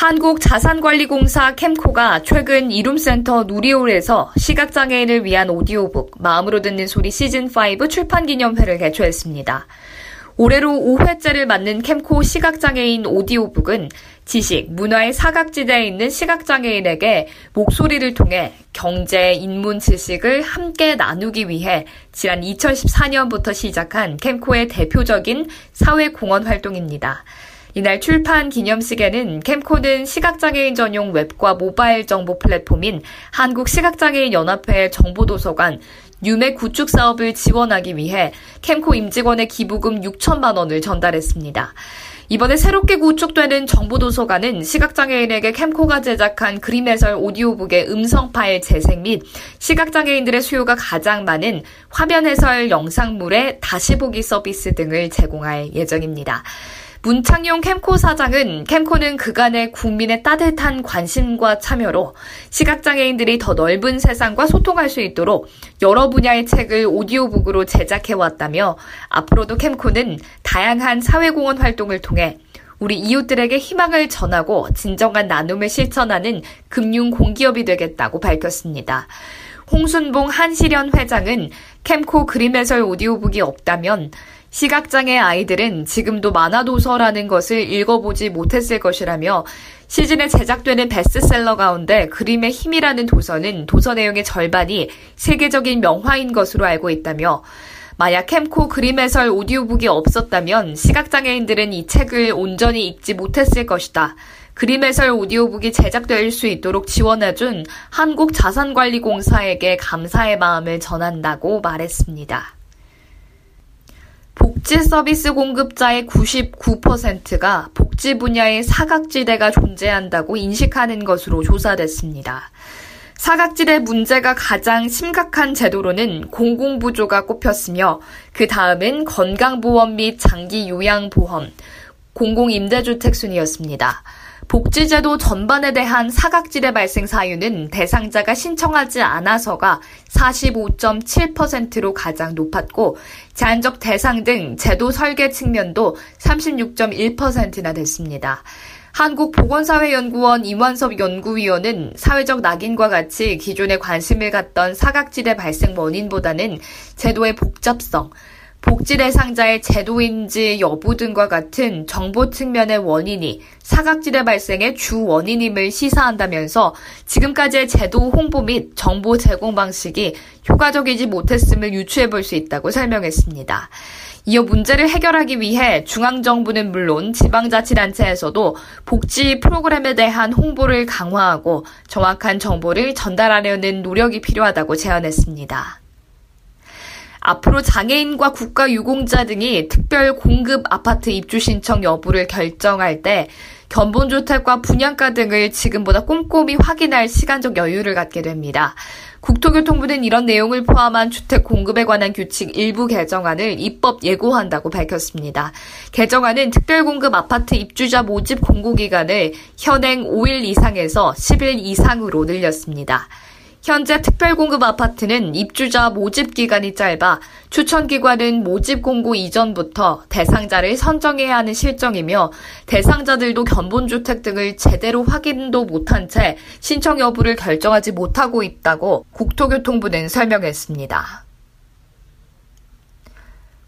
한국자산관리공사 캠코가 최근 이룸센터 누리홀에서 시각장애인을 위한 오디오북 마음으로 듣는 소리 시즌5 출판 기념회를 개최했습니다. 올해로 5회째를 맞는 캠코 시각장애인 오디오북은 지식, 문화의 사각지대에 있는 시각장애인에게 목소리를 통해 경제, 인문 지식을 함께 나누기 위해 지난 2014년부터 시작한 캠코의 대표적인 사회공헌 활동입니다. 이날 출판 기념식에는 캠코는 시각장애인 전용 웹과 모바일 정보 플랫폼인 한국시각장애인 연합회 정보도서관 유맥 구축 사업을 지원하기 위해 캠코 임직원의 기부금 6천만 원을 전달했습니다. 이번에 새롭게 구축되는 정보도서관은 시각장애인에게 캠코가 제작한 그림 해설 오디오북의 음성 파일 재생 및 시각장애인들의 수요가 가장 많은 화면 해설 영상물의 다시 보기 서비스 등을 제공할 예정입니다. 문창용 캠코 사장은 캠코는 그간의 국민의 따뜻한 관심과 참여로 시각장애인들이 더 넓은 세상과 소통할 수 있도록 여러 분야의 책을 오디오북으로 제작해왔다며 앞으로도 캠코는 다양한 사회공헌 활동을 통해 우리 이웃들에게 희망을 전하고 진정한 나눔을 실천하는 금융 공기업이 되겠다고 밝혔습니다. 홍순봉 한시련 회장은 캠코 그림 해설 오디오북이 없다면 시각장애 아이들은 지금도 만화도서라는 것을 읽어보지 못했을 것이라며 시즌에 제작되는 베스트셀러 가운데 그림의 힘이라는 도서는 도서 내용의 절반이 세계적인 명화인 것으로 알고 있다며 만약 캠코 그림 해설 오디오북이 없었다면 시각장애인들은 이 책을 온전히 읽지 못했을 것이다. 그림 해설 오디오북이 제작될 수 있도록 지원해준 한국자산관리공사에게 감사의 마음을 전한다고 말했습니다. 복지 서비스 공급자의 99%가 복지 분야의 사각지대가 존재한다고 인식하는 것으로 조사됐습니다. 사각지대 문제가 가장 심각한 제도로는 공공부조가 꼽혔으며 그 다음은 건강보험 및 장기요양보험, 공공임대주택 순이었습니다. 복지제도 전반에 대한 사각지대 발생 사유는 대상자가 신청하지 않아서가 45.7%로 가장 높았고 제한적 대상 등 제도 설계 측면도 36.1%나 됐습니다. 한국보건사회연구원 임완섭 연구위원은 사회적 낙인과 같이 기존에 관심을 갖던 사각지대 발생 원인보다는 제도의 복잡성, 복지 대상자의 제도인지 여부 등과 같은 정보 측면의 원인이 사각지대 발생의 주 원인임을 시사한다면서 지금까지의 제도 홍보 및 정보 제공 방식이 효과적이지 못했음을 유추해 볼 수 있다고 설명했습니다. 이어 문제를 해결하기 위해 중앙정부는 물론 지방자치단체에서도 복지 프로그램에 대한 홍보를 강화하고 정확한 정보를 전달하려는 노력이 필요하다고 제안했습니다. 앞으로 장애인과 국가유공자 등이 특별 공급 아파트 입주 신청 여부를 결정할 때 견본주택과 분양가 등을 지금보다 꼼꼼히 확인할 시간적 여유를 갖게 됩니다. 국토교통부는 이런 내용을 포함한 주택 공급에 관한 규칙 일부 개정안을 입법 예고한다고 밝혔습니다. 개정안은 특별공급 아파트 입주자 모집 공고기간을 현행 5일 이상에서 10일 이상으로 늘렸습니다. 현재 특별공급 아파트는 입주자 모집 기간이 짧아 추천 기관은 모집 공고 이전부터 대상자를 선정해야 하는 실정이며 대상자들도 견본주택 등을 제대로 확인도 못한 채 신청 여부를 결정하지 못하고 있다고 국토교통부는 설명했습니다.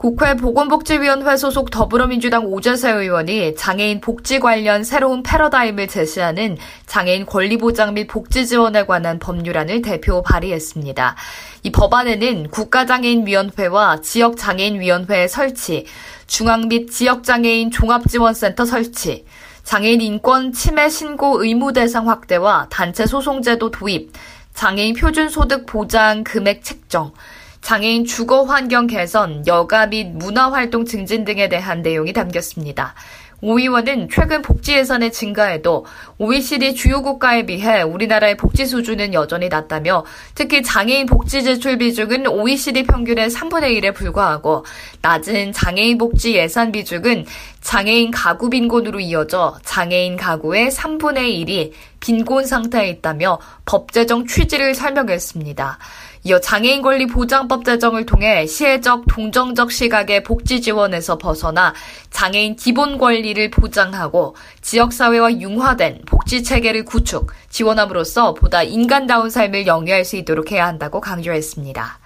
국회 보건복지위원회 소속 더불어민주당 오재세 의원이 장애인 복지 관련 새로운 패러다임을 제시하는 장애인 권리보장 및 복지 지원에 관한 법률안을 대표 발의했습니다. 이 법안에는 국가장애인위원회와 지역장애인위원회 설치, 중앙 및 지역장애인 종합지원센터 설치, 장애인 인권 침해 신고 의무 대상 확대와 단체 소송제도 도입, 장애인 표준소득 보장 금액 책정, 장애인 주거 환경 개선, 여가 및 문화 활동 증진 등에 대한 내용이 담겼습니다. 오 의원은 최근 복지 예산의 증가에도 OECD 주요 국가에 비해 우리나라의 복지 수준은 여전히 낮다며 특히 장애인 복지 제출 비중은 OECD 평균의 3분의 1에 불과하고 낮은 장애인 복지 예산 비중은 장애인 가구 빈곤으로 이어져 장애인 가구의 3분의 1이 빈곤 상태에 있다며 법 제정 취지를 설명했습니다. 이어 장애인 권리 보장법 제정을 통해 시혜적 동정적 시각의 복지 지원에서 벗어나 장애인 기본 권리를 보장하고 지역사회와 융화된 복지 체계를 구축, 지원함으로써 보다 인간다운 삶을 영위할 수 있도록 해야 한다고 강조했습니다.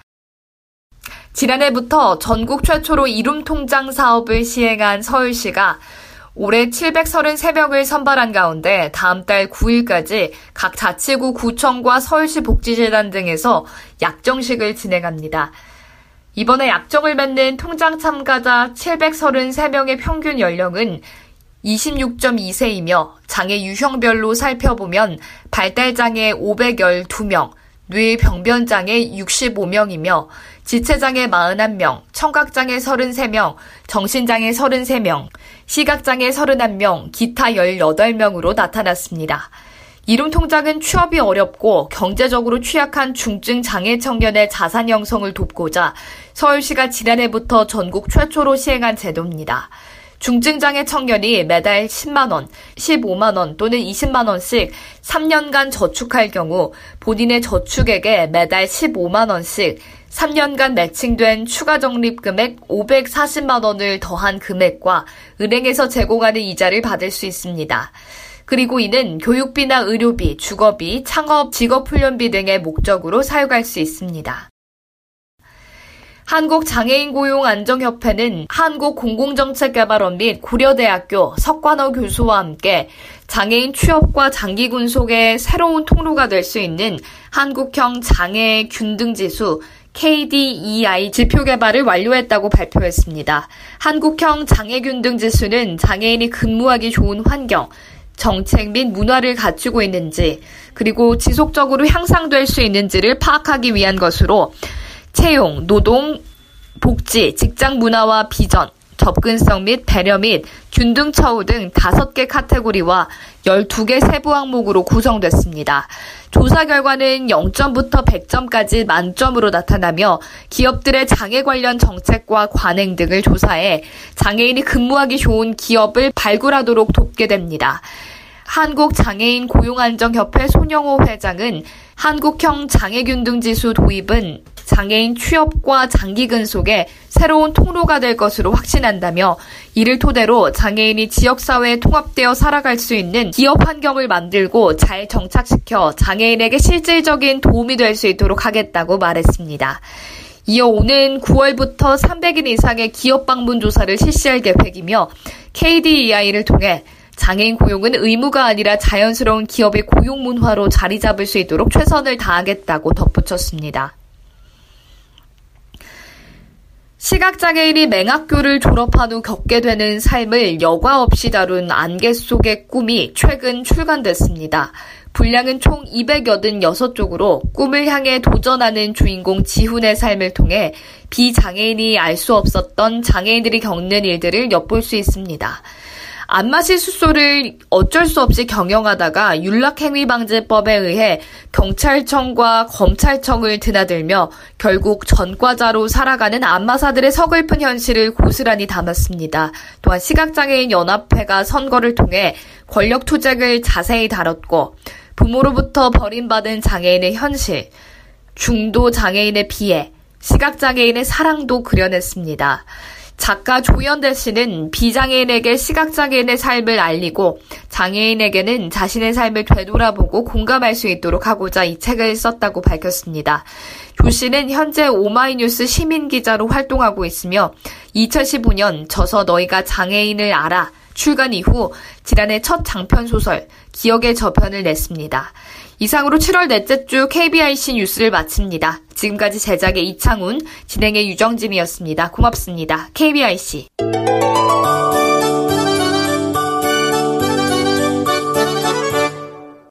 지난해부터 전국 최초로 이름 통장 사업을 시행한 서울시가 올해 733명을 선발한 가운데 다음 달 9일까지 각 자치구 구청과 서울시 복지재단 등에서 약정식을 진행합니다. 이번에 약정을 맺는 통장 참가자 733명의 평균 연령은 26.2세이며 장애 유형별로 살펴보면 발달장애 512명, 뇌병변장애 65명이며 지체장애 41명, 청각장애 33명, 정신장애 33명, 시각장애 31명, 기타 18명으로 나타났습니다. 이름 통장은 취업이 어렵고 경제적으로 취약한 중증 장애 청년의 자산 형성을 돕고자 서울시가 지난해부터 전국 최초로 시행한 제도입니다. 중증장애 청년이 매달 10만원, 15만원 또는 20만원씩 3년간 저축할 경우 본인의 저축액에 매달 15만원씩 3년간 매칭된 추가 적립 금액 540만 원을 더한 금액과 은행에서 제공하는 이자를 받을 수 있습니다. 그리고 이는 교육비나 의료비, 주거비, 창업, 직업훈련비 등의 목적으로 사용할 수 있습니다. 한국장애인고용안정협회는 한국공공정책개발원 및 고려대학교 석관호 교수와 함께 장애인 취업과 장기 군속의 새로운 통로가 될 수 있는 한국형 장애 균등지수 KDEI 지표 개발을 완료했다고 발표했습니다. 한국형 장애균 등 지수는 장애인이 근무하기 좋은 환경, 정책 및 문화를 갖추고 있는지, 그리고 지속적으로 향상될 수 있는지를 파악하기 위한 것으로 채용, 노동, 복지, 직장 문화와 비전, 접근성 및 배려 및 균등 처우 등 5개 카테고리와 12개 세부 항목으로 구성됐습니다. 조사 결과는 0점부터 100점까지 만점으로 나타나며 기업들의 장애 관련 정책과 관행 등을 조사해 장애인이 근무하기 좋은 기업을 발굴하도록 돕게 됩니다. 한국장애인 고용안정협회 손영호 회장은 한국형 장애균등 지수 도입은 장애인 취업과 장기 근속에 새로운 통로가 될 것으로 확신한다며 이를 토대로 장애인이 지역사회에 통합되어 살아갈 수 있는 기업 환경을 만들고 잘 정착시켜 장애인에게 실질적인 도움이 될 수 있도록 하겠다고 말했습니다. 이어 오는 9월부터 300인 이상의 기업 방문 조사를 실시할 계획이며 KDEI를 통해 장애인 고용은 의무가 아니라 자연스러운 기업의 고용 문화로 자리 잡을 수 있도록 최선을 다하겠다고 덧붙였습니다. 시각장애인이 맹학교를 졸업한 후 겪게 되는 삶을 여과 없이 다룬 안개 속의 꿈이 최근 출간됐습니다. 분량은 총 286쪽으로 꿈을 향해 도전하는 주인공 지훈의 삶을 통해 비장애인이 알 수 없었던 장애인들이 겪는 일들을 엿볼 수 있습니다. 안마시 숫소를 어쩔 수 없이 경영하다가 윤락행위방지법에 의해 경찰청과 검찰청을 드나들며 결국 전과자로 살아가는 안마사들의 서글픈 현실을 고스란히 담았습니다. 또한 시각장애인 연합회가 선거를 통해 권력 투쟁을 자세히 다뤘고 부모로부터 버림받은 장애인의 현실, 중도 장애인의 피해, 시각장애인의 사랑도 그려냈습니다. 작가 조현대 씨는 비장애인에게 시각장애인의 삶을 알리고 장애인에게는 자신의 삶을 되돌아보고 공감할 수 있도록 하고자 이 책을 썼다고 밝혔습니다. 조 씨는 현재 오마이뉴스 시민 기자로 활동하고 있으며 2015년 저서 너희가 장애인을 알아 출간 이후 지난해 첫 장편 소설 기억의 저편을 냈습니다. 이상으로 7월 넷째 주 KBIC 뉴스를 마칩니다. 지금까지 제작의 이창훈, 진행의 유정진이었습니다. 고맙습니다. KBIC.